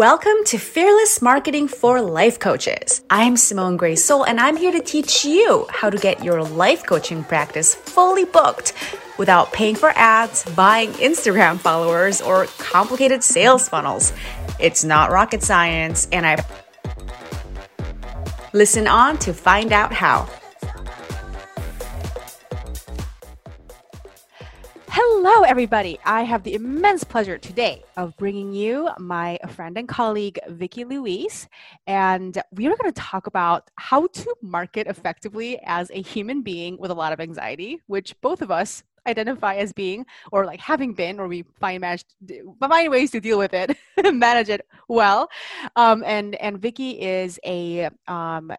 Welcome to Fearless Marketing for Life Coaches. I'm Simone Grace Seol, and I'm here to teach you how to get your life coaching practice fully booked without paying for ads, buying Instagram followers, or complicated sales funnels. It's not rocket science, and I listen on to find out how. Hello, everybody. I have the immense pleasure today of bringing you my friend and colleague, Vicki Louise. And we are going to talk about how to market effectively as a human being with a lot of anxiety, which both of us identify as being or like having been or we find find ways to deal with it manage it well um, and and Vicki is a um,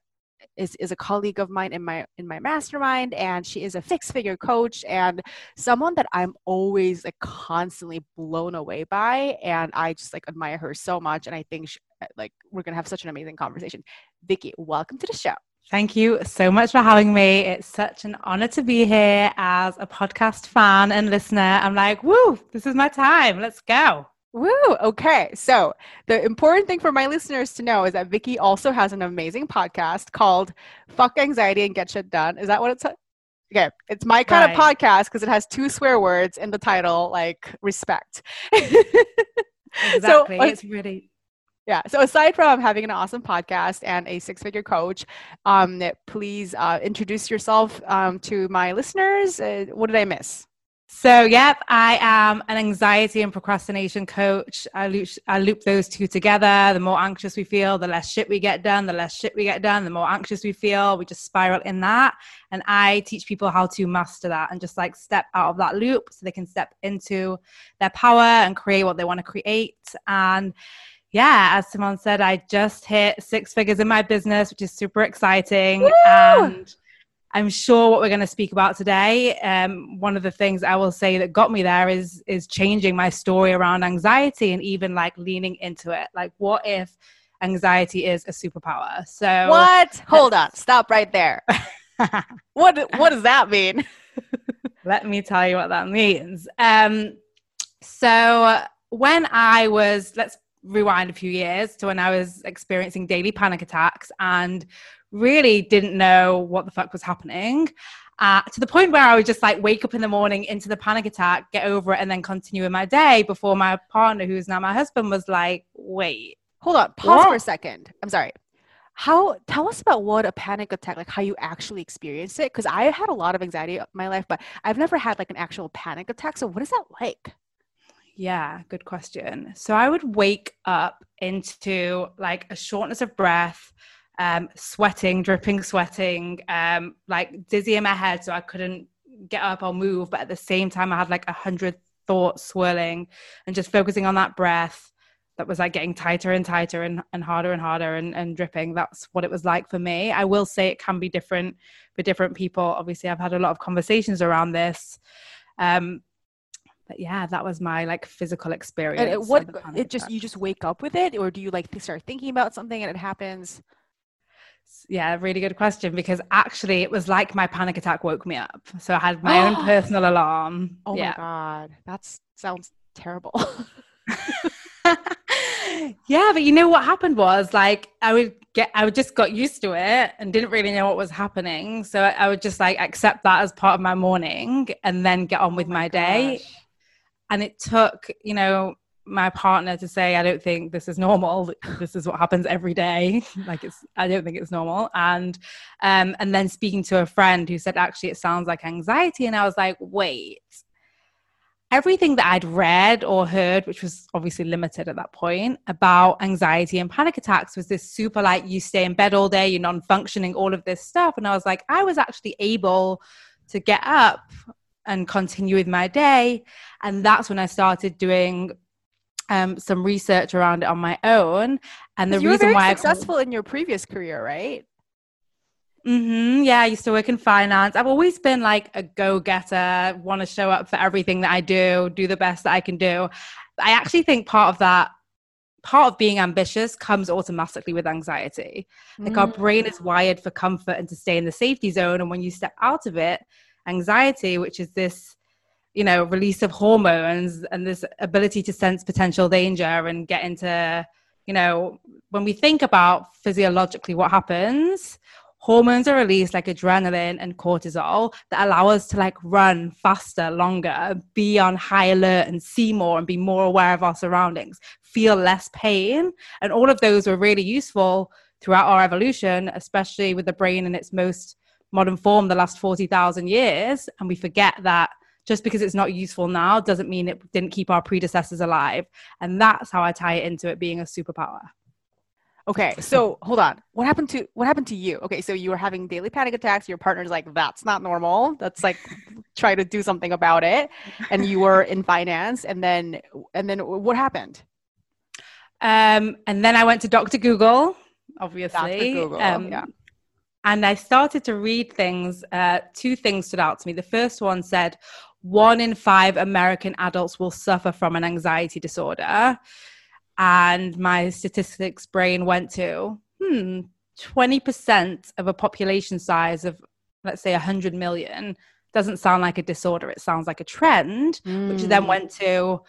is, is a colleague of mine in my in my mastermind and she is a fixed figure coach and someone that i'm always like constantly blown away by and i just like admire her so much and i think she, uh, like we're gonna have such an amazing conversation vicki welcome to the show Thank you so much for having me. It's such an honor to be here as a podcast fan and listener. I'm like, woo, this is my time. Let's go. Woo! Okay, so the important thing for my listeners to know is that Vicki also has an amazing podcast called "Fuck Anxiety and Get Shit Done." Is that what it's? Okay, it's my kind right. of podcast because it has two swear words in the title, like respect. exactly, so, it's really yeah. So aside from having an awesome podcast and a six-figure coach, um, please uh, introduce yourself um, to my listeners. Uh, what did I miss? So, yep, I am an anxiety and procrastination coach. I loop, I loop those two together. The more anxious we feel, the less shit we get done. The less shit we get done, the more anxious we feel. We just spiral in that. And I teach people how to master that and just like step out of that loop so they can step into their power and create what they want to create. And yeah, as Simone said, I just hit six figures in my business, which is super exciting. Woo! And I'm sure what we're going to speak about today. Um, one of the things I will say that got me there is is changing my story around anxiety and even like leaning into it. Like, what if anxiety is a superpower? So what? Hold on, stop right there. what What does that mean? Let me tell you what that means. Um, so when I was, let's rewind a few years to when I was experiencing daily panic attacks and really didn't know what the fuck was happening. Uh, to the point where I would just like wake up in the morning into the panic attack, get over it, and then continue with my day before my partner, who's now my husband, was like, wait. Hold on, pause what? for a second. I'm sorry. How tell us about what a panic attack, like how you actually experience it? Because I had a lot of anxiety in my life, but I've never had like an actual panic attack. So what is that like? Yeah, good question. So I would wake up into like a shortness of breath, um, sweating, dripping, sweating, um, like dizzy in my head, so I couldn't get up or move. But at the same time, I had like a hundred thoughts swirling and just focusing on that breath that was like getting tighter and tighter and, and harder and harder and, and dripping. That's what it was like for me. I will say it can be different for different people. Obviously, I've had a lot of conversations around this. Um, but yeah, that was my like physical experience. And what it just you just wake up with it, or do you like start thinking about something and it happens? Yeah, really good question because actually it was like my panic attack woke me up. So I had my own personal alarm. Oh yeah. my god, that sounds terrible. yeah, but you know what happened was like I would get I would just got used to it and didn't really know what was happening. So I would just like accept that as part of my morning and then get on with oh my, my day. And it took, you know, my partner to say i don't think this is normal. This is what happens every day. Like it's i don't think it's normal. And um and then speaking to a friend who said actually it sounds like anxiety. And i was like wait. Everything that i'd read or heard which was obviously limited at that point about anxiety and panic attacks was this super like you stay in bed all day you're non-functioning all of this stuff. And i was like i was actually able to get up and continue with my day and that's when i started doing um, some research around it on my own. And the reason why I successful in your previous career, right? Mm-hmm. Yeah, I used to work in finance. I've always been like a go-getter, want to show up for everything that I do, do the best that I can do. I actually think part of that, part of being ambitious comes automatically with anxiety. Like mm. our brain is wired for comfort and to stay in the safety zone. And when you step out of it, anxiety, which is this you know release of hormones and this ability to sense potential danger and get into you know, when we think about physiologically what happens, hormones are released like adrenaline and cortisol that allow us to like run faster, longer, be on high alert and see more and be more aware of our surroundings, feel less pain. And all of those were really useful throughout our evolution, especially with the brain in its most modern form the last 40,000 years. And we forget that just because it's not useful now doesn't mean it didn't keep our predecessors alive. And that's how I tie it into it being a superpower. Okay, so hold on. What happened to what happened to you? Okay, so you were having daily panic attacks. Your partner's like, "That's not normal. That's like, try to do something about it." And you were in finance, and then and then what happened? Um, and then I went to Doctor Google, obviously. Dr. Google, um, yeah. And I started to read things. Uh, two things stood out to me. The first one said, "One in five American adults will suffer from an anxiety disorder." and my statistics brain went to hmm 20% of a population size of let's say 100 million doesn't sound like a disorder it sounds like a trend mm. which then went to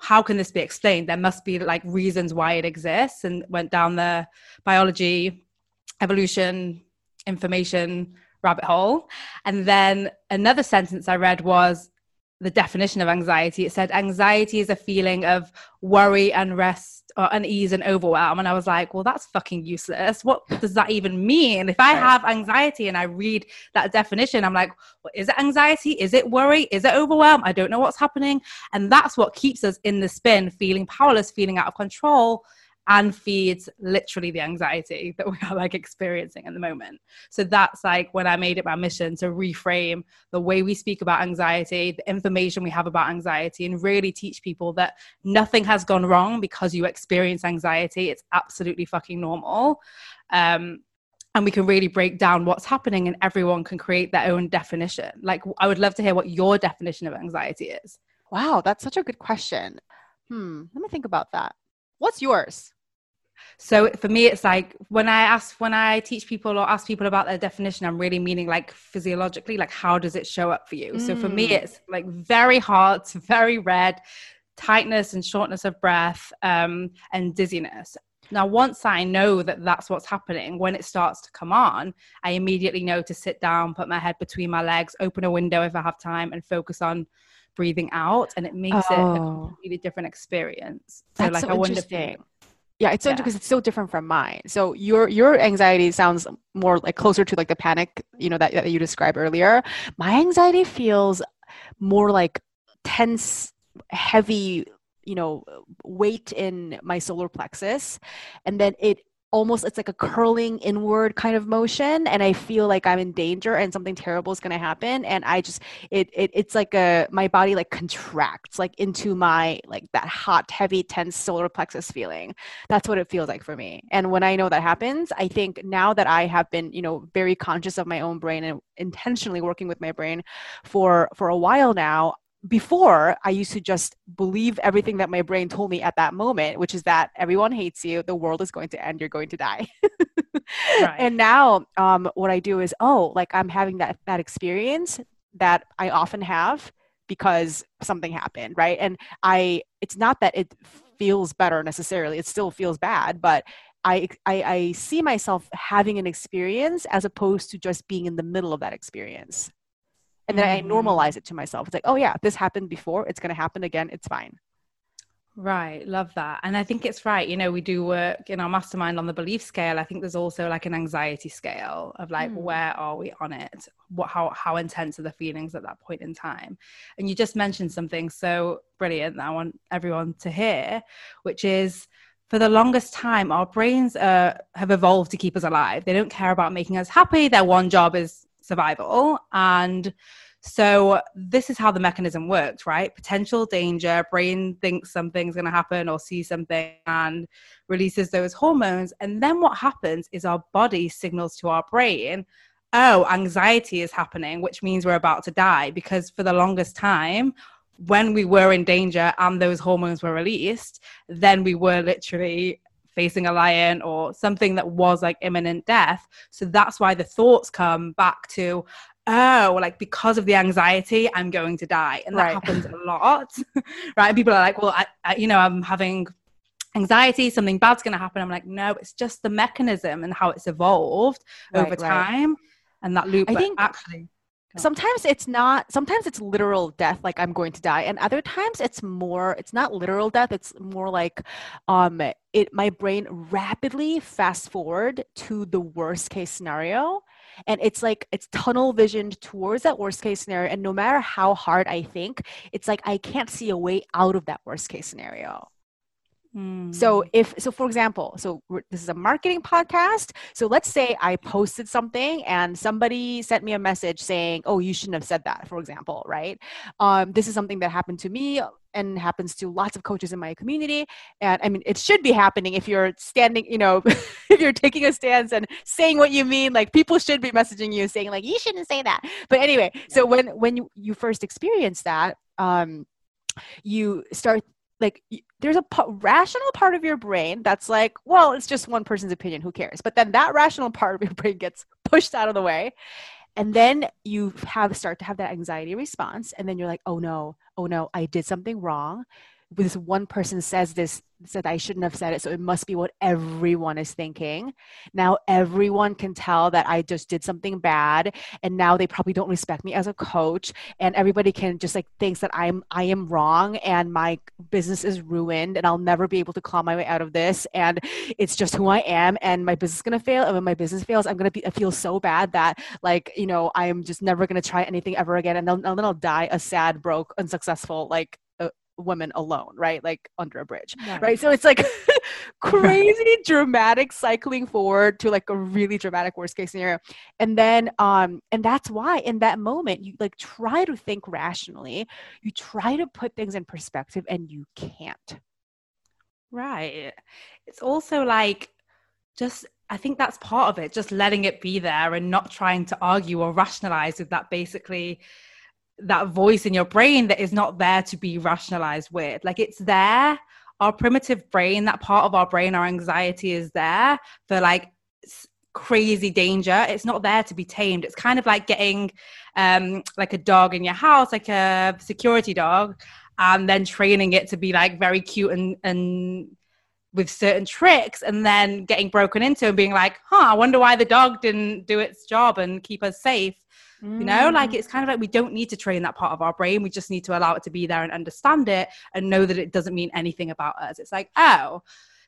how can this be explained there must be like reasons why it exists and went down the biology evolution information rabbit hole and then another sentence i read was the definition of anxiety. It said anxiety is a feeling of worry, unrest, or unease and overwhelm. And I was like, well, that's fucking useless. What does that even mean? If I have anxiety and I read that definition, I'm like, well, is it anxiety? Is it worry? Is it overwhelm? I don't know what's happening. And that's what keeps us in the spin, feeling powerless, feeling out of control and feeds literally the anxiety that we are like experiencing at the moment. So that's like when I made it my mission to reframe the way we speak about anxiety, the information we have about anxiety, and really teach people that nothing has gone wrong because you experience anxiety. It's absolutely fucking normal. Um, and we can really break down what's happening and everyone can create their own definition. Like, I would love to hear what your definition of anxiety is. Wow, that's such a good question. Hmm, let me think about that. What's yours? So for me, it's like when I ask, when I teach people or ask people about their definition, I'm really meaning like physiologically, like how does it show up for you? Mm. So for me, mm. it's like very hot, very red, tightness and shortness of breath, um, and dizziness. Now, once I know that that's what's happening, when it starts to come on, I immediately know to sit down, put my head between my legs, open a window if I have time, and focus on breathing out. And it makes oh. it a oh. completely different experience. So, that's like, so I wonder if yeah, it's so because it's so different from mine. So your your anxiety sounds more like closer to like the panic, you know, that, that you described earlier. My anxiety feels more like tense, heavy, you know, weight in my solar plexus, and then it almost it's like a curling inward kind of motion and i feel like i'm in danger and something terrible is going to happen and i just it, it it's like a my body like contracts like into my like that hot heavy tense solar plexus feeling. That's what it feels like for me. And when i know that happens i think now that i have been you know very conscious of my own brain and intentionally working with my brain for for a while now before I used to just believe everything that my brain told me at that moment, which is that everyone hates you, the world is going to end, you're going to die. right. And now, um, what I do is, oh, like I'm having that that experience that I often have because something happened, right? And I, it's not that it feels better necessarily; it still feels bad, but I, I, I see myself having an experience as opposed to just being in the middle of that experience and then mm-hmm. I normalize it to myself. It's like, oh yeah, this happened before. It's going to happen again. It's fine. Right, love that. And I think it's right. You know, we do work in our mastermind on the belief scale. I think there's also like an anxiety scale of like mm. where are we on it? What how how intense are the feelings at that point in time? And you just mentioned something so brilliant that I want everyone to hear, which is for the longest time our brains uh, have evolved to keep us alive. They don't care about making us happy. Their one job is survival. And so this is how the mechanism works, right? Potential danger, brain thinks something's going to happen or sees something and releases those hormones. And then what happens is our body signals to our brain, oh, anxiety is happening, which means we're about to die. Because for the longest time, when we were in danger and those hormones were released, then we were literally facing a lion or something that was like imminent death. So that's why the thoughts come back to, oh, like because of the anxiety, I'm going to die. And that right. happens a lot, right? people are like, well, I, I, you know, I'm having anxiety, something bad's going to happen. I'm like, no, it's just the mechanism and how it's evolved right, over time. Right. And that loop, I think actually. Sometimes it's not, sometimes it's literal death, like I'm going to die. And other times it's more, it's not literal death. It's more like um it my brain rapidly fast forward to the worst case scenario and it's like it's tunnel visioned towards that worst case scenario and no matter how hard i think it's like i can't see a way out of that worst case scenario so hmm. if so for example, so this is a marketing podcast. So let's say I posted something and somebody sent me a message saying, "Oh, you shouldn't have said that." For example, right? Um, this is something that happened to me and happens to lots of coaches in my community. And I mean, it should be happening if you're standing, you know, if you're taking a stance and saying what you mean. Like people should be messaging you saying like, "You shouldn't say that." But anyway, so when when you, you first experience that. Um, you start like there's a p- rational part of your brain that's like well it's just one person's opinion who cares? But then that rational part of your brain gets pushed out of the way and then you have start to have that anxiety response and then you're like oh no oh no i did something wrong this one person says this said I shouldn't have said it, so it must be what everyone is thinking. Now everyone can tell that I just did something bad, and now they probably don't respect me as a coach, and everybody can just like thinks that I'm I am wrong, and my business is ruined, and I'll never be able to claw my way out of this, and it's just who I am, and my business is gonna fail, and when my business fails, I'm gonna be I feel so bad that like you know I am just never gonna try anything ever again, and and then I'll die a sad, broke, unsuccessful like women alone, right? Like under a bridge, yeah. right? So it's like crazy dramatic cycling forward to like a really dramatic worst case scenario. And then, um, and that's why in that moment, you like try to think rationally, you try to put things in perspective and you can't. Right. It's also like just I think that's part of it, just letting it be there and not trying to argue or rationalize with that basically that voice in your brain that is not there to be rationalized with. Like it's there. Our primitive brain, that part of our brain, our anxiety is there for like crazy danger. It's not there to be tamed. It's kind of like getting um, like a dog in your house, like a security dog, and then training it to be like very cute and and with certain tricks and then getting broken into and being like, huh, I wonder why the dog didn't do its job and keep us safe. Mm. You know, like mm. it's kind of like we don't need to train that part of our brain. We just need to allow it to be there and understand it and know that it doesn't mean anything about us. It's like, oh,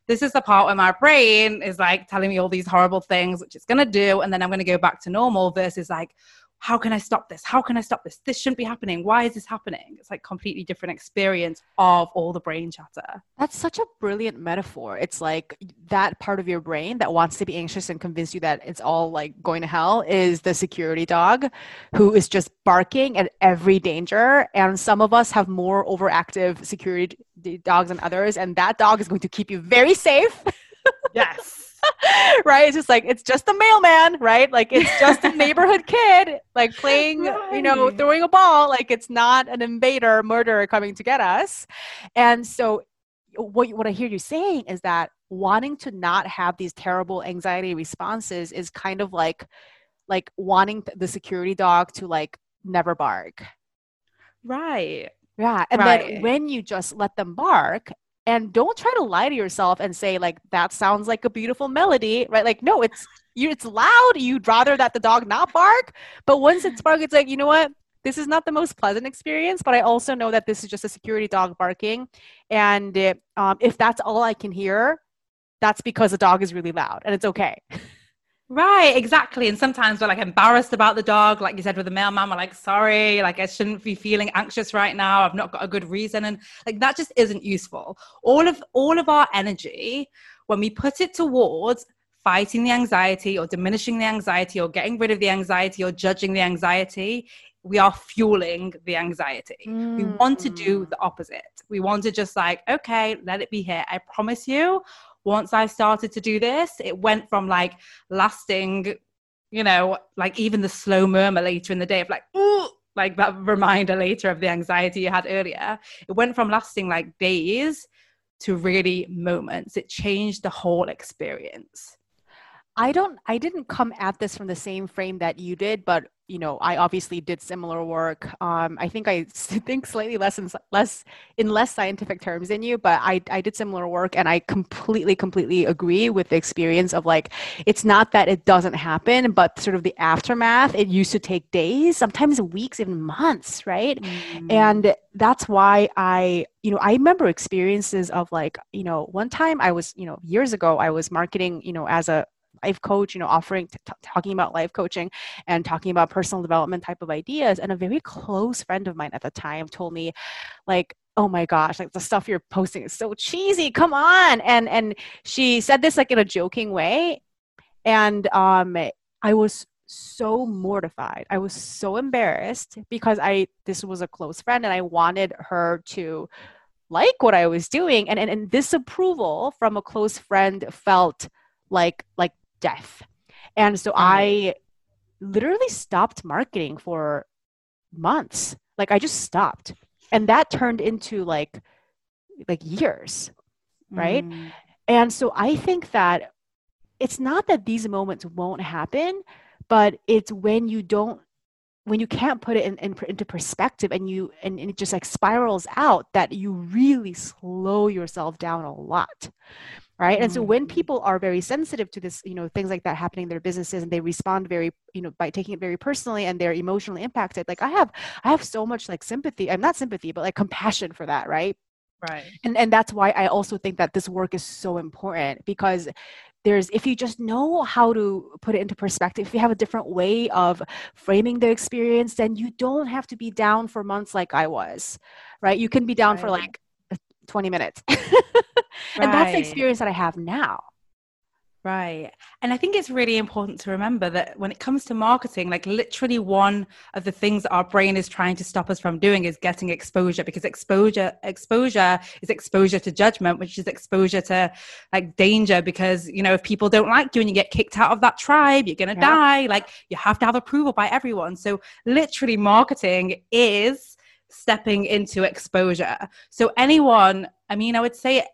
this is the part where my brain is like telling me all these horrible things, which it's going to do. And then I'm going to go back to normal versus like, how can I stop this? How can I stop this? This shouldn't be happening. Why is this happening? It's like completely different experience of all the brain chatter. That's such a brilliant metaphor. It's like that part of your brain that wants to be anxious and convince you that it's all like going to hell is the security dog who is just barking at every danger. And some of us have more overactive security dogs than others. And that dog is going to keep you very safe. Yes. right? It's just like it's just the mailman, right? Like it's just a neighborhood kid, like playing, right. you know, throwing a ball. Like it's not an invader, murderer coming to get us. And so, what what I hear you saying is that wanting to not have these terrible anxiety responses is kind of like like wanting the security dog to like never bark. Right. Yeah. And right. then when you just let them bark and don't try to lie to yourself and say like that sounds like a beautiful melody right? Like no it's you it's loud you'd rather that the dog not bark but once it's bark it's like you know what? This is not the most pleasant experience but i also know that this is just a security dog barking and it, um, if that's all i can hear that's because the dog is really loud and it's okay Right, exactly. And sometimes we're like embarrassed about the dog, like you said with the mailman. We're like, sorry, like I shouldn't be feeling anxious right now. I've not got a good reason, and like that just isn't useful. All of all of our energy, when we put it towards fighting the anxiety or diminishing the anxiety or getting rid of the anxiety or judging the anxiety, we are fueling the anxiety. Mm. We want to do mm. the opposite. We want to just like, okay, let it be here. I promise you, once I started to do this, it went from like lasting, you know, like even the slow murmur later in the day of like, ooh, like that reminder later of the anxiety you had earlier. It went from lasting like days to really moments. It changed the whole experience. I don't I didn't come at this from the same frame that you did, but you know, I obviously did similar work. Um, I think I think slightly less in, less in less scientific terms than you, but I I did similar work, and I completely completely agree with the experience of like it's not that it doesn't happen, but sort of the aftermath. It used to take days, sometimes weeks, even months, right? Mm. And that's why I you know i remember experiences of like you know one time i was you know years ago i was marketing you know as a life coach, you know, offering, t- talking about life coaching and talking about personal development type of ideas. And a very close friend of mine at the time told me, like, oh my gosh like the stuff you're posting is so cheesy. Come on. And and she said this like in a joking way. And um i was so mortified. I was so embarrassed because i this was a close friend and i wanted her to like what i was doing. And and, and this approval from a close friend felt like like death. And so I literally stopped marketing for months. Like I just stopped. And that turned into like like years, right? Mm. And so I think that it's not that these moments won't happen, but it's when you don't when you can't put it in, in, into perspective and you and, and, it just like spirals out that you really slow yourself down a lot right and so when mm-hmm. people are very sensitive to this you know things like that happening in their businesses and they respond very you know by taking it very personally and they're emotionally impacted like i have i have so much like sympathy i'm not sympathy but like compassion for that right right and and that's why i also think that this work is so important because there's if you just know how to put it into perspective if you have a different way of framing the experience then you don't have to be down for months like i was right you can be down right. for like 20 minutes and that's the experience that I have now. Right. And I think it's really important to remember that when it comes to marketing, like literally one of the things that our brain is trying to stop us from doing is getting exposure because exposure exposure is exposure to judgment, which is exposure to like danger because, you know, if people don't like you and you get kicked out of that tribe, you're going to yeah. die. Like you have to have approval by everyone. So literally marketing is stepping into exposure. So anyone, I mean, I would say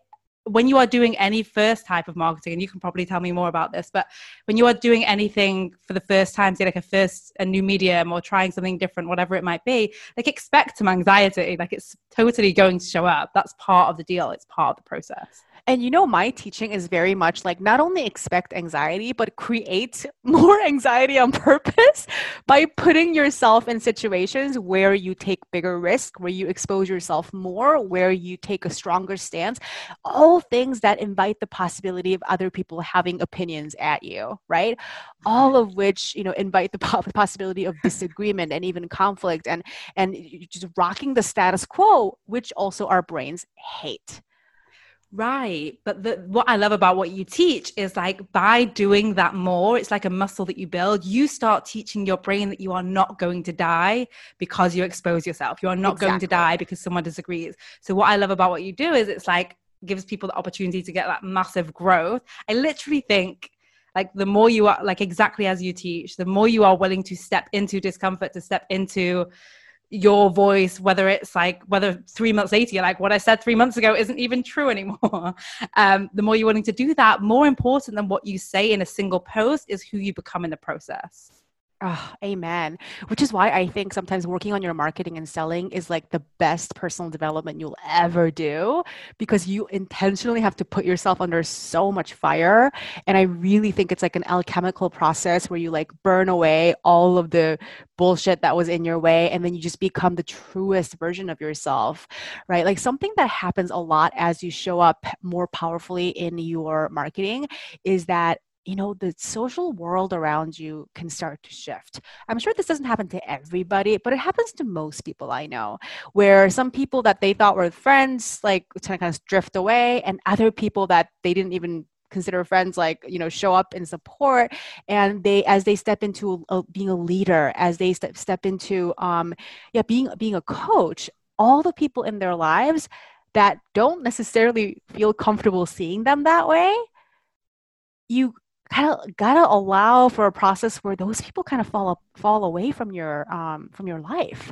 when you are doing any first type of marketing, and you can probably tell me more about this, but when you are doing anything for the first time, say like a first a new medium or trying something different, whatever it might be, like expect some anxiety. Like it's totally going to show up. That's part of the deal. It's part of the process. And you know, my teaching is very much like not only expect anxiety, but create more anxiety on purpose by putting yourself in situations where you take bigger risk, where you expose yourself more, where you take a stronger stance. All things that invite the possibility of other people having opinions at you, right? All of which, you know, invite the possibility of disagreement and even conflict and and just rocking the status quo, which also our brains hate. Right. But the, what I love about what you teach is like by doing that more, it's like a muscle that you build. You start teaching your brain that you are not going to die because you expose yourself. You are not exactly. going to die because someone disagrees. So, what I love about what you do is it's like gives people the opportunity to get that massive growth. I literally think like the more you are like exactly as you teach, the more you are willing to step into discomfort, to step into your voice, whether it's like whether three months later you're like, what I said three months ago isn't even true anymore. um, the more you're willing to do that, more important than what you say in a single post is who you become in the process. Oh, amen. Which is why I think sometimes working on your marketing and selling is like the best personal development you'll ever do because you intentionally have to put yourself under so much fire. And I really think it's like an alchemical process where you like burn away all of the bullshit that was in your way and then you just become the truest version of yourself, right? Like something that happens a lot as you show up more powerfully in your marketing is that you know the social world around you can start to shift. I'm sure this doesn't happen to everybody but it happens to most people i know where some people that they thought were friends like kind of drift away and other people that they didn't even consider friends like you know show up and support and they as they step into a, being a leader as they step, step into um yeah being being a coach all the people in their lives that don't necessarily feel comfortable seeing them that way you of gotta allow for a process where those people kind of fall fall away from your um, from your life.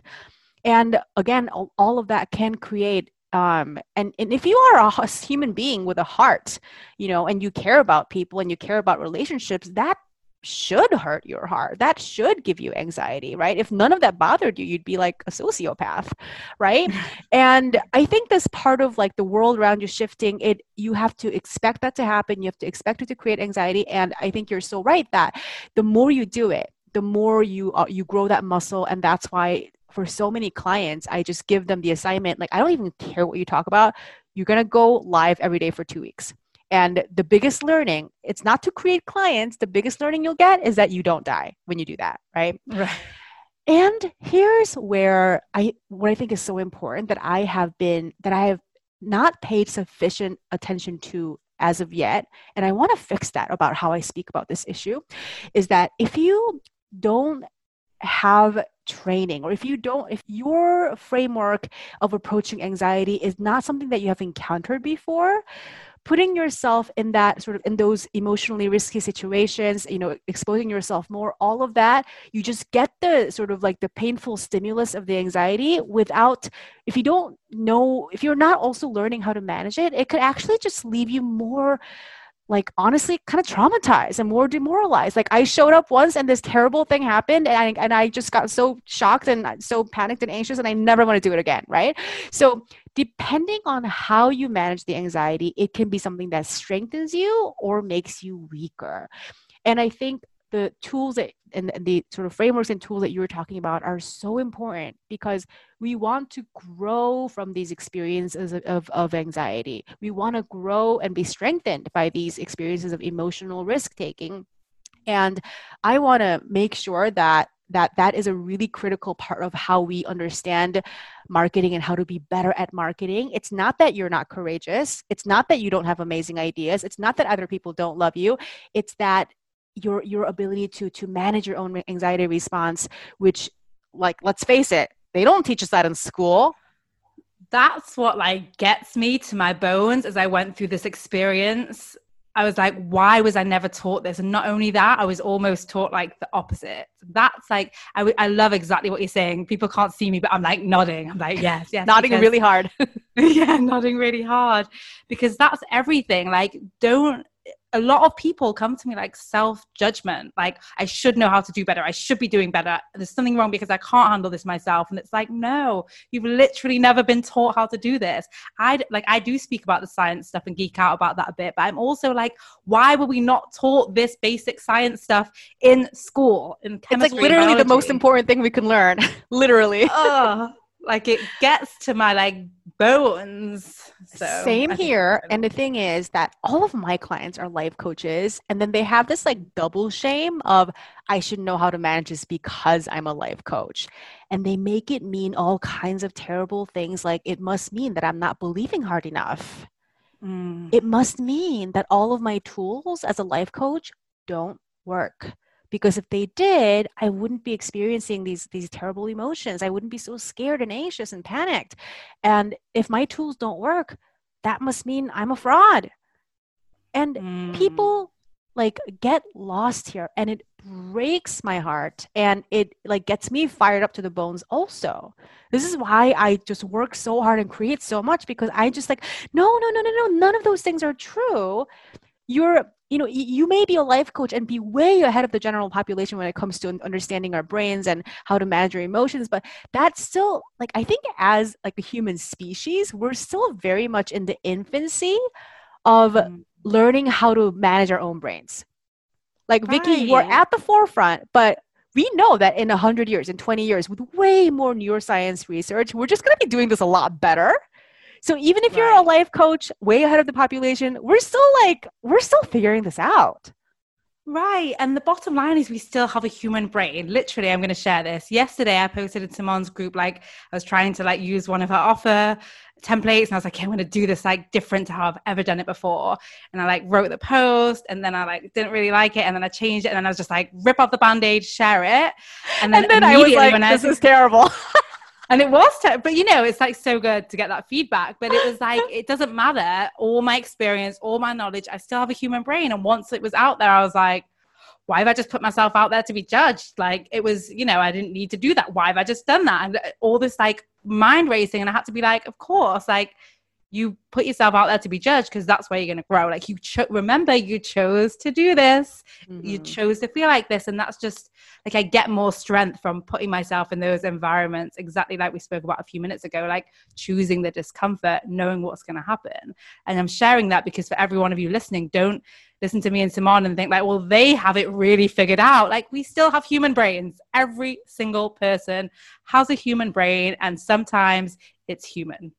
And again all of that can create um, and, and if you are a human being with a heart you know and you care about people and you care about relationships that should hurt your heart. That should give you anxiety, right? If none of that bothered you, you'd be like a sociopath, right? and I think this part of like the world around you shifting, it you have to expect that to happen. You have to expect it to create anxiety. And I think you're so right that the more you do it, the more you uh, you grow that muscle, and that's why for so many clients, I just give them the assignment. Like I don't even care what you talk about. You're gonna go live every day for two weeks and the biggest learning, it's not to create clients, the biggest learning you'll get is that you don't die when you do that, right? Right. And here's where I what I think is so important that I have been that I have not paid sufficient attention to as of yet and I want to fix that about how I speak about this issue is that if you don't have training or if you don't if your framework of approaching anxiety is not something that you have encountered before putting yourself in that sort of in those emotionally risky situations you know exposing yourself more all of that you just get the sort of like the painful stimulus of the anxiety without if you don't know if you're not also learning how to manage it it could actually just leave you more like honestly kind of traumatized and more demoralized. Like I showed up once and this terrible thing happened and I, and I just got so shocked and so panicked and anxious and I never want to do it again, right? So depending on how you manage the anxiety, it can be something that strengthens you or makes you weaker. And I think the tools that and the sort of frameworks and tools that you were talking about are so important because we want to grow from these experiences of, of, anxiety. We want to grow and be strengthened by these experiences of emotional risk taking. And I want to make sure that that that is a really critical part of how we understand marketing and how to be better at marketing it's not that you're not courageous it's not that you don't have amazing ideas it's not that other people don't love you it's that your your ability to to manage your own anxiety response which like let's face it they don't teach us that in school. That's what like gets me to my bones as i went through this experience. I was like why was i never taught this? And not only that i was almost taught like the opposite. That's like I, w- I love exactly what you're saying. People can't see me but i'm like nodding. I'm like yes yes nodding because, really hard. Yeah nodding really hard. Because that's everything. Like don't a lot of people come to me like self judgment, like I should know how to do better. I should be doing better. There's something wrong because I can't handle this myself. And it's like, no, you've literally never been taught how to do this. I like I do speak about the science stuff and geek out about that a bit, but I'm also like, why were we not taught this basic science stuff in school? In chemistry, it's like literally the most important thing we can learn. literally. Oh, like it gets to my like bones. So Same here. And the thing is that all of my clients are life coaches, and then they have this like double shame of I should know how to manage this because I'm a life coach. And they make it mean all kinds of terrible things like it must mean that I'm not believing hard enough. Mm. It must mean that all of my tools as a life coach don't work because if they did i wouldn't be experiencing these these terrible emotions. I wouldn't be so scared and anxious and panicked. And if my tools don't work that must mean i'm a fraud. And mm. people like get lost here and it breaks my heart and it like gets me fired up to the bones also. This is why i just work so hard and create so much because i just like no no no no no none of those things are true. You're you know you may be a life coach and be way ahead of the general population when it comes to understanding our brains and how to manage our emotions but that's still like i think as like a human species we're still very much in the infancy of mm. learning how to manage our own brains like right. vicki we're at the forefront but we know that in 100 years in 20 years with way more neuroscience research we're just going to be doing this a lot better so even if you're a life coach way ahead of the population, we're still like, we're still figuring this out. Right. And the bottom line is we still have a human brain. Literally, I'm going to share this. Yesterday, I posted in Simone's group, like I was trying to like use one of her offer templates and I was like, I'm going to do this like different to how I've ever done it before. And I like wrote the post and then I like didn't really like it. And then I changed it and then I was just like, rip off the band-aid, share it. And then, and then I was like, this I, is terrible. and it was but you know it's like so good to get that feedback but it was like it doesn't matter all my experience all my knowledge i still have a human brain and once it was out there i was like why have I just put myself out there to be judged? Like it was, you know, I didn't need to do that. Why have I just done that? And uh, all this like mind racing and I had to be like, of course, like you put yourself out there to be judged because that's where you're going to grow. Like you cho- remember you chose to do this. Mm-hmm. You chose to feel like this and that's just like I get more strength from putting myself in those environments exactly like we spoke about a few minutes ago like choosing the discomfort, knowing what's going to happen. And I'm sharing that because for every one of you listening, don't listen to me and Simone and think like, well, they have it really figured out. Like we still have human brains. Every single person has a human brain and sometimes it's human.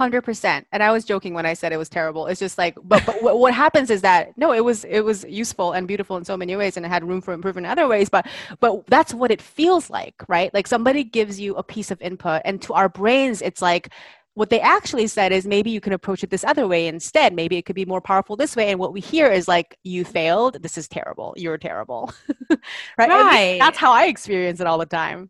Hundred percent. And I was joking when I said it was terrible. It's just like, but, but what happens is that no, it was it was useful and beautiful in so many ways, and it had room for improvement in other ways. But but that's what it feels like, right? Like somebody gives you a piece of input, and to our brains, it's like what they actually said is maybe you can approach it this other way instead. Maybe it could be more powerful this way. And what we hear is like, you failed. This is terrible. You're terrible. right? right. That's how I experience it all the time.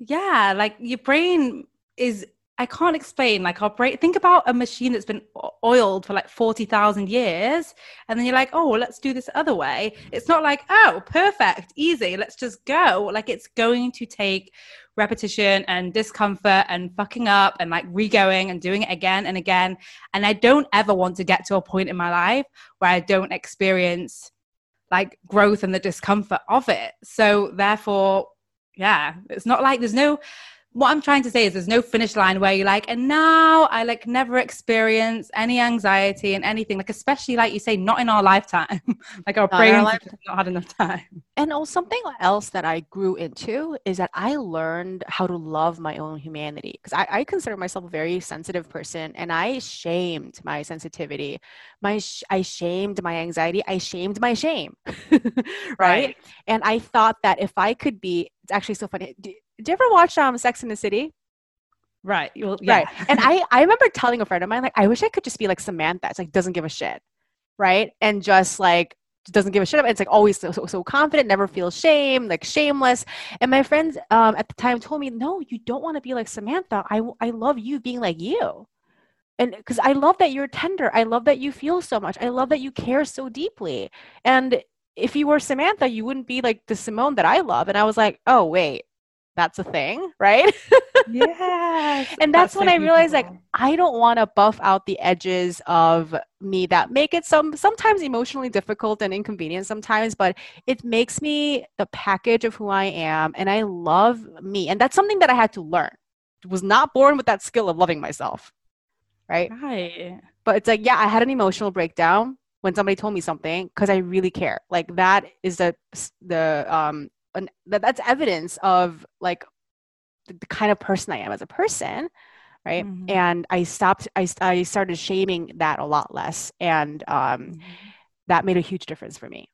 Yeah. Like your brain is I can't explain. Like our brain, think about a machine that's been oiled for like 40,000 years. And then you're like, oh, well, let's do this other way. It's not like, oh, perfect, easy, let's just go. Like it's going to take repetition and discomfort and fucking up and like re-going and doing it again and again. And I don't ever want to get to a point in my life where I don't experience like growth and the discomfort of it. So therefore, yeah, it's not like there's no what I'm trying to say is there's no finish line where you're like, and now I like never experience any anxiety and anything, like especially like you say, not in our lifetime. like our brains our not had enough time. And also something else that I grew into is that I learned how to love my own humanity because I, I, consider myself a very sensitive person and I shamed my sensitivity. My sh- I shamed my anxiety. I shamed my shame. right? right? And I thought that if I could be, it's actually so funny did you ever watch um Sex and the City? Right. Well, yeah. Right. And I, I remember telling a friend of mine, like, I wish I could just be like Samantha. It's like doesn't give a shit. Right. And just like doesn't give a shit. It's like always so, so, so confident, never feels shame, like shameless. And my friends um, at the time told me, no, you don't want to be like Samantha. I, I love you being like you. And because I love that you're tender. I love that you feel so much. I love that you care so deeply. And if you were Samantha, you wouldn't be like the Simone that I love. And I was like, oh, wait, that's a thing, right? Yeah. and that's, that's when so I realized like I don't want to buff out the edges of me that make it some sometimes emotionally difficult and inconvenient sometimes, but it makes me the package of who I am and I love me. And that's something that I had to learn. Was not born with that skill of loving myself. Right? Right. But it's like, yeah, I had an emotional breakdown when somebody told me something because I really care. Like that is the the um an, that that's evidence of like the, the, kind of person I am as a person, right? Mm-hmm. And I stopped. I I started shaming that a lot less, and um, mm-hmm. that made a huge difference for me.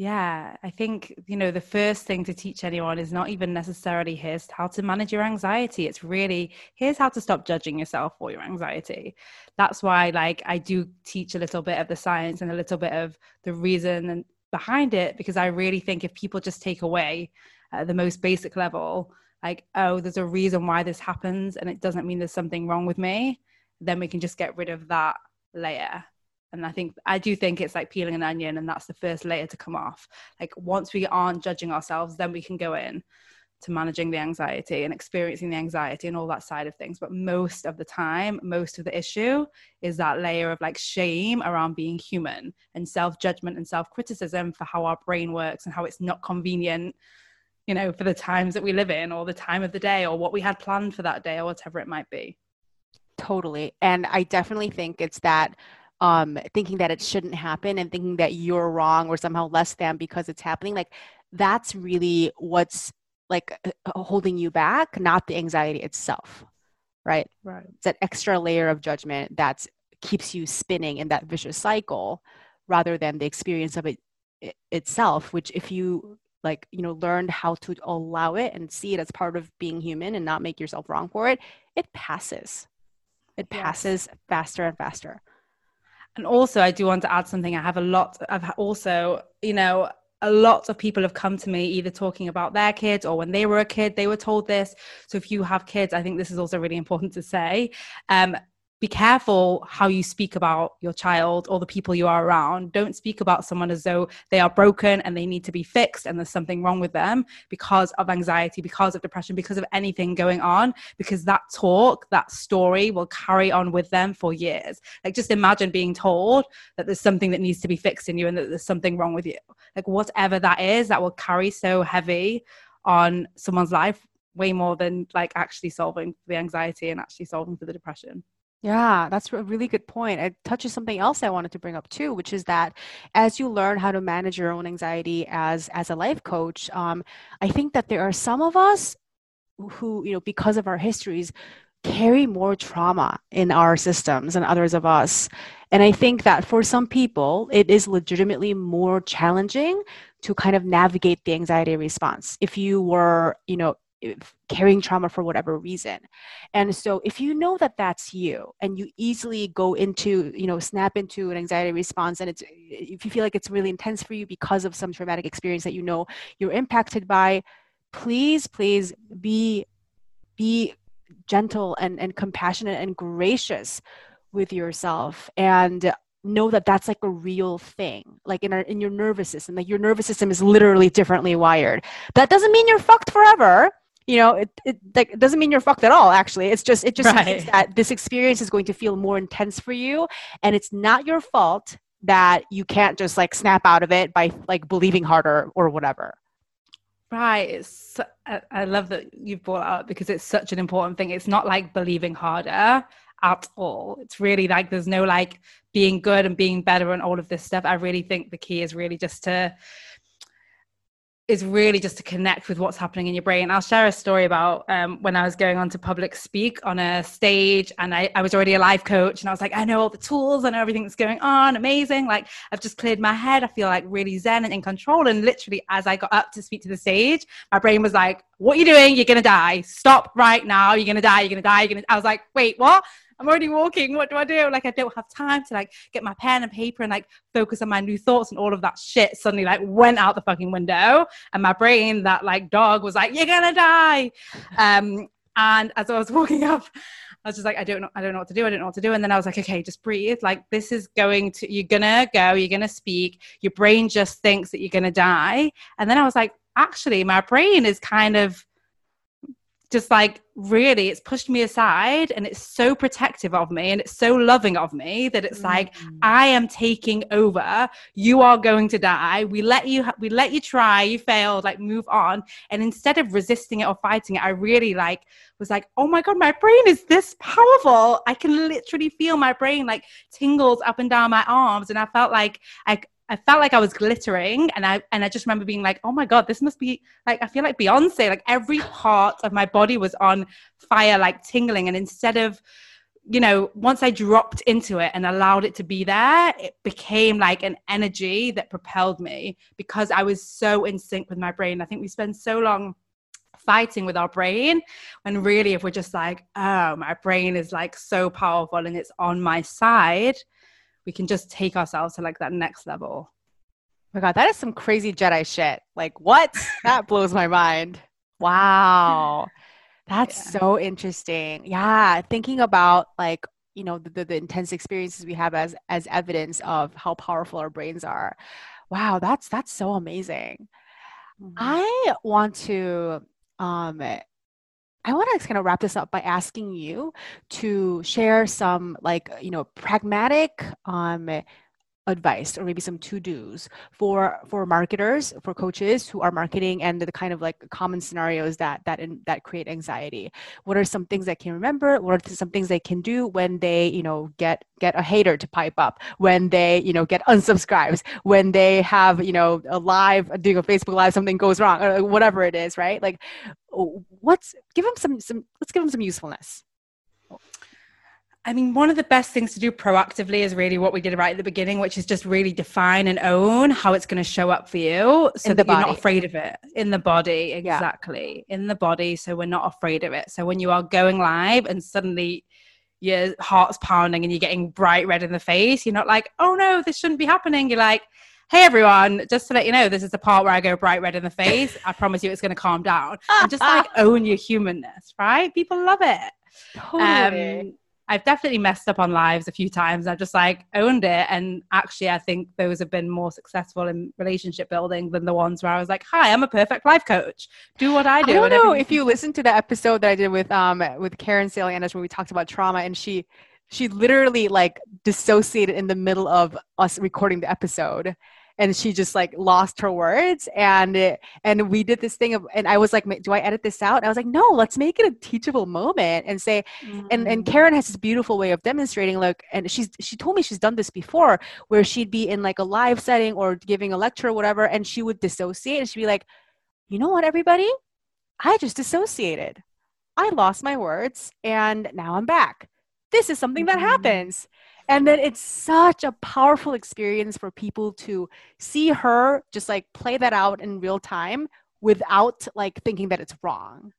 Yeah, I think, you know, the first thing to teach anyone is not even necessarily here's how to manage your anxiety. It's really here's how to stop judging yourself for your anxiety. That's why, like, I do teach a little bit of the science and a little bit of the reason and behind it because I really think if people just take away at the most basic level, like, oh, there's a reason why this happens and it doesn't mean there's something wrong with me, then we can just get rid of that layer. And I think, I do think it's like peeling an onion and that's the first layer to come off. Like, once we aren't judging ourselves, then we can go in to managing the anxiety and experiencing the anxiety and all that side of things. But most of the time, most of the issue is that layer of like shame around being human and self judgment and self criticism for how our brain works and how it's not convenient, you know, for the times that we live in or the time of the day or what we had planned for that day or whatever it might be. Totally. And I definitely think it's that um, thinking that it shouldn't happen and thinking that you're wrong or somehow less than because it's happening. Like that's really what's like uh, uh, holding you back, not the anxiety itself. Right. Right. It's that extra layer of judgment that keeps you spinning in that vicious cycle rather than the experience of it, it itself, which if you like, you know, learned how to allow it and see it as part of being human and not make yourself wrong for it, it passes. It passes yes. faster and faster. And also, I do want to add something. I have a lot. I've also, you know, a lot of people have come to me either talking about their kids or when they were a kid they were told this. So if you have kids i think this is also really important to say. Um, be careful how you speak about your child or the people you are around. Don't speak about someone as though they are broken and they need to be fixed and there's something wrong with them because of anxiety, because of depression, because of anything going on, because that talk, that story will carry on with them for years. Like, just imagine being told that there's something that needs to be fixed in you and that there's something wrong with you. Like, whatever that is, that will carry so heavy on someone's life way more than like actually solving the anxiety and actually solving for the depression. Yeah, that's a really good point. It touches something else I wanted to bring up too, which is that as you learn how to manage your own anxiety as as a life coach, um, I think that there are some of us who, you know, because of our histories, carry more trauma in our systems than others of us. And I think that for some people, it is legitimately more challenging to kind of navigate the anxiety response. If you were, you know, carrying trauma for whatever reason. And so if you know that that's you and you easily go into you know snap into an anxiety response and it's if you feel like it's really intense for you because of some traumatic experience that you know you're impacted by please please be be gentle and, and compassionate and gracious with yourself and know that that's like a real thing like in our in your nervous system. Like your nervous system is literally differently wired. That doesn't mean you're fucked forever you know it, it like doesn't mean you're fucked at all actually. It's just it just right. means that this experience is going to feel more intense for you and it's not your fault that you can't just like snap out of it by like believing harder or whatever. Right. It's i love that you've brought up because it's such an important thing. It's not like believing harder at all. It's really like there's no like being good and being better and all of this stuff. I really think the key is really just to is really just to connect with what's happening in your brain. I'll share a story about um, when I was going on to public speak on a stage and I, I, was already a life coach and I was like, I know all the tools, I know everything that's going on, amazing. Like I've just cleared my head. I feel like really zen and in control. And literally as I got up to speak to the stage, my brain was like, what are you doing? You're going to die. Stop right now. You're going to die. You're going to die. You're going to, I was like, wait, what? I'm already walking. What do I do? Like, I don't have time to like get my pen and paper and like focus on my new thoughts and all of that shit suddenly like went out the fucking window. And my brain, that like dog was like, you're gonna die. Um, and as I was walking up, I was just like, I don't know, I don't know what to do. I don't know what to do. And then I was like, okay, just breathe. Like this is going to, you're gonna go, you're gonna speak. Your brain just thinks that you're gonna die. And then I was like, actually, my brain is kind of just like really it's pushed me aside and it's so protective of me and it's so loving of me that it's mm-hmm. like mm. i am taking over. You are going to die. We let you we let you try. You failed. Like move on. And instead of resisting it or fighting it i really like was like oh my god my brain is this powerful. I can literally feel my brain like tingles up and down my arms and i felt like i I felt like I was glittering and I and I just remember being like, oh my God, this must be like I feel like Beyonce. Like every part of my body was on fire, like tingling. And instead of, you know, once I dropped into it and allowed it to be there, it became like an energy that propelled me because I was so in sync with my brain. I think we spend so long fighting with our brain when really if we're just like, oh, my brain is like so powerful and it's on my side we can just take ourselves to like that next level. Oh my God, that is some crazy Jedi shit. Like, what? that blows my mind. Wow. That's yeah. so interesting. Yeah. Thinking about like, you know, the, the, intense experiences we have as as evidence of how powerful our brains are. Wow, that's that's so amazing. Mm-hmm. I want to um I want to kind of wrap this up by asking you to share some like you know pragmatic um, advice or maybe some to-dos for for marketers for coaches who are marketing and the kind of like common scenarios that that in, that create anxiety. What are some things they can remember? What are some things they can do when they you know get get a hater to pipe up? When they you know get unsubscribes? When they have you know a live doing a facebook live something goes wrong or whatever it is right? Like what's give them some some let's give them some usefulness I mean, one of the best things to do proactively is really what we did right at the beginning, which is just really define and own how it's going to show up for you so that body. you're not afraid of it in the body. Exactly. Yeah. In the body. So we're not afraid of it. So when you are going live and suddenly your heart's pounding and you're getting bright red in the face, you're not like, oh no, this shouldn't be happening. You're like, hey everyone, just to let you know, this is the part where I go bright red in the face. I promise you it's going to calm down. and just like own your humanness, right? People love it. Totally. Um, I've definitely messed up on lives a few times. I've just like owned it. And actually, I think those have been more successful in relationship building than the ones where I was like, hi, I'm a perfect life coach. Do what I do. I don't know if you listened to the episode that I did with, um, with Karen Salianas when we talked about trauma and she, she literally like dissociated in the middle of us recording the episode and she just like lost her words and it, and we did this thing of and i was like do i edit this out and i was like no let's make it a teachable moment and say mm-hmm. and and mm. karen has this beautiful way of demonstrating like and she's she told me she's done this before where she'd be in like a live setting or giving a lecture or whatever and she would dissociate and she'd be like you know what everybody i just dissociated i lost my words and now i'm back this is something that mm-hmm. happens and then it's such a powerful experience for people to see her just like play that out in real time without like thinking that it's wrong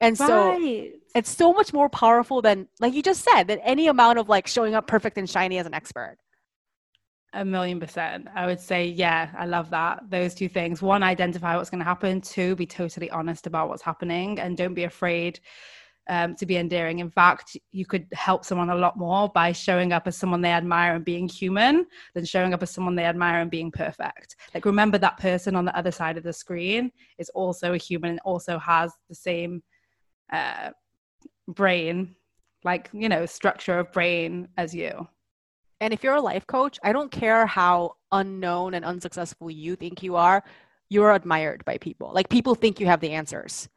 and so right. it's so much more powerful than like you just said that any amount of like showing up perfect and shiny as an expert a million percent. I would say, yeah, I love that. Those two things. One, identify what's going to happen. Two, be totally honest about what's happening and don't be afraid um, to be endearing. In fact, you could help someone a lot more by showing up as someone they admire and being human than showing up as someone they admire and being perfect. Like, remember that person on the other side of the screen is also a human and also has the same uh, brain, like, you know, structure of brain as you. And if you're a life coach, I don't care how unknown and unsuccessful you think you are, you're admired by people. Like, people think you have the answers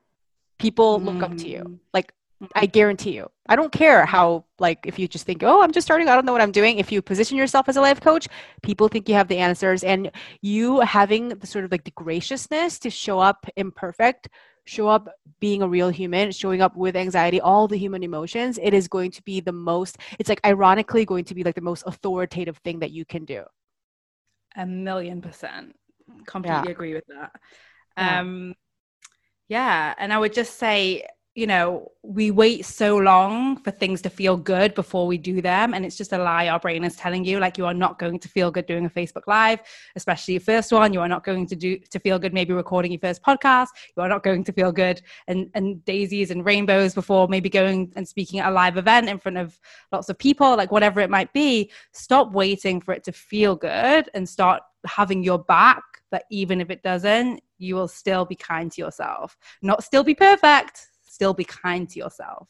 people look up to you mm. like I guarantee you. I don't care how, like, if you just think, oh, I'm just starting, I don't know what I'm doing. If you position yourself as a life coach, people think you have the answers. And you having the sort of like the graciousness to show up imperfect, show up being a real human, showing up with anxiety, all the human emotions, it is going to be the most, it's like ironically going to be like the most authoritative thing that you can do. A million percent. Completely yeah. agree with that. Yeah. Um, yeah. And I would just say, you know, we wait so long for things to feel good before we do them. And it's just a lie our brain is telling you. Like you are not going to feel good doing a Facebook Live, especially your first one. You are not going to do to feel good maybe recording your first podcast. You are not going to feel good and, and daisies and rainbows before maybe going and speaking at a live event in front of lots of people, like whatever it might be. Stop waiting for it to feel good and start having your back that even if it doesn't, you will still be kind to yourself. Not still be perfect, still be kind to yourself.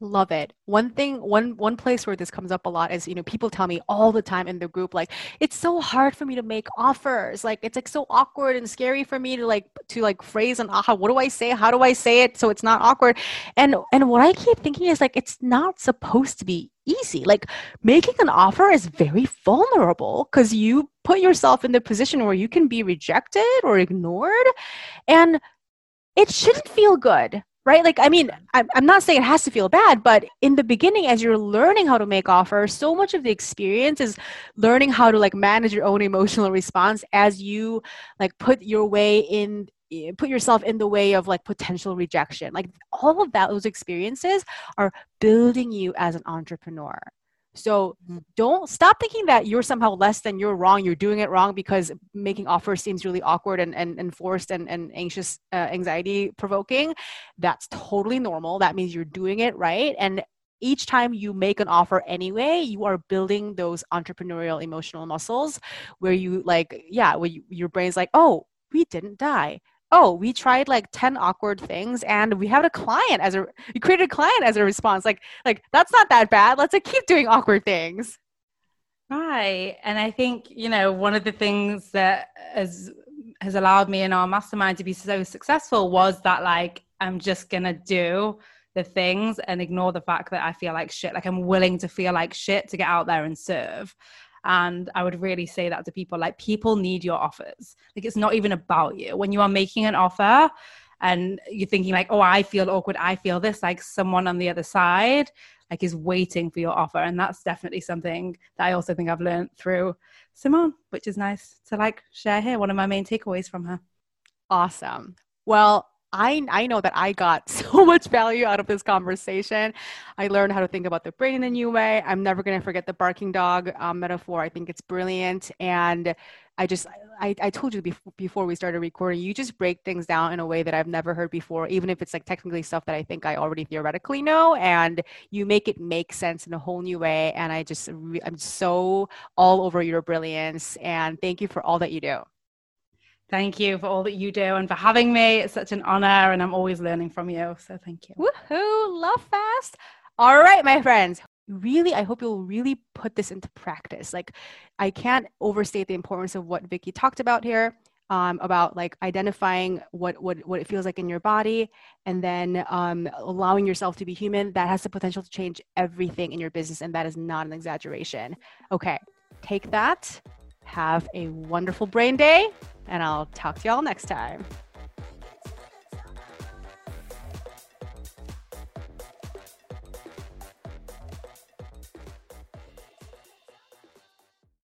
Love it. One thing, one one place where this comes up a lot is, you know, people tell me all the time in the group, like, it's so hard for me to make offers. Like, it's like so awkward and scary for me to like to like phrase an aha. What do I say? How do I say it so it's not awkward? And and what I keep thinking is like, it's not supposed to be easy. Like, making an offer is very vulnerable because you put yourself in the position where you can be rejected or ignored, and it shouldn't feel good right? Like, I mean, I'm not saying it has to feel bad, but in the beginning, as you're learning how to make offers, so much of the experience is learning how to like manage your own emotional response as you like put your way in eh, put yourself in the way of like potential rejection like all of that those experiences are building you as an entrepreneur so mm-hmm. don't stop thinking that you're somehow less than you're wrong. You're doing it wrong because making offers seems really awkward and, and, and forced and, and anxious, uh, anxiety provoking. That's totally normal. That means you're doing it right. And each time you make an offer anyway, you are building those entrepreneurial emotional muscles where you like, yeah, where you, your brain's like, oh, we didn't die oh we tried like 10 awkward things and we had a client as a we created a client as a response. Like like that's not that bad. Let's like keep doing awkward things. Right. And i think you know one of the things that has has allowed me in our mastermind to be so successful was that like i'm just gonna do the things and ignore the fact that i feel like shit. Like i'm willing to feel like shit to get out there and serve and I would really say that to people like, people need your offers. Like, it's not even about you. When you are making an offer and you're thinking, like, oh, I feel awkward, I feel this, like someone on the other side, like, is waiting for your offer. And that's definitely something that I also think I've learned through Simone, which is nice to like share here. One of my main takeaways from her. Awesome. Well, I, I know that I got so much value out of this conversation. I learned how to think about the brain in a new way. I'm never going to forget the barking dog um, metaphor. I think it's brilliant. And I just, I, I told you before we started recording, you just break things down in a way that I've never heard before, even if it's like technically stuff that I think I already theoretically know. And you make it make sense in a whole new way. And I just, I'm so all over your brilliance. And thank you for all that you do. Thank you for all that you do and for having me. It's such an honor, and I'm always learning from you. So thank you. Woohoo! Love fast. All right, my friends. Really, I hope you'll really put this into practice. Like, I can't overstate the importance of what Vicki talked about here. Um, about like identifying what, what what it feels like in your body and then um, allowing yourself to be human that has the potential to change everything in your business and that is not an exaggeration okay take that have a wonderful brain day and I'll talk to y'all next time.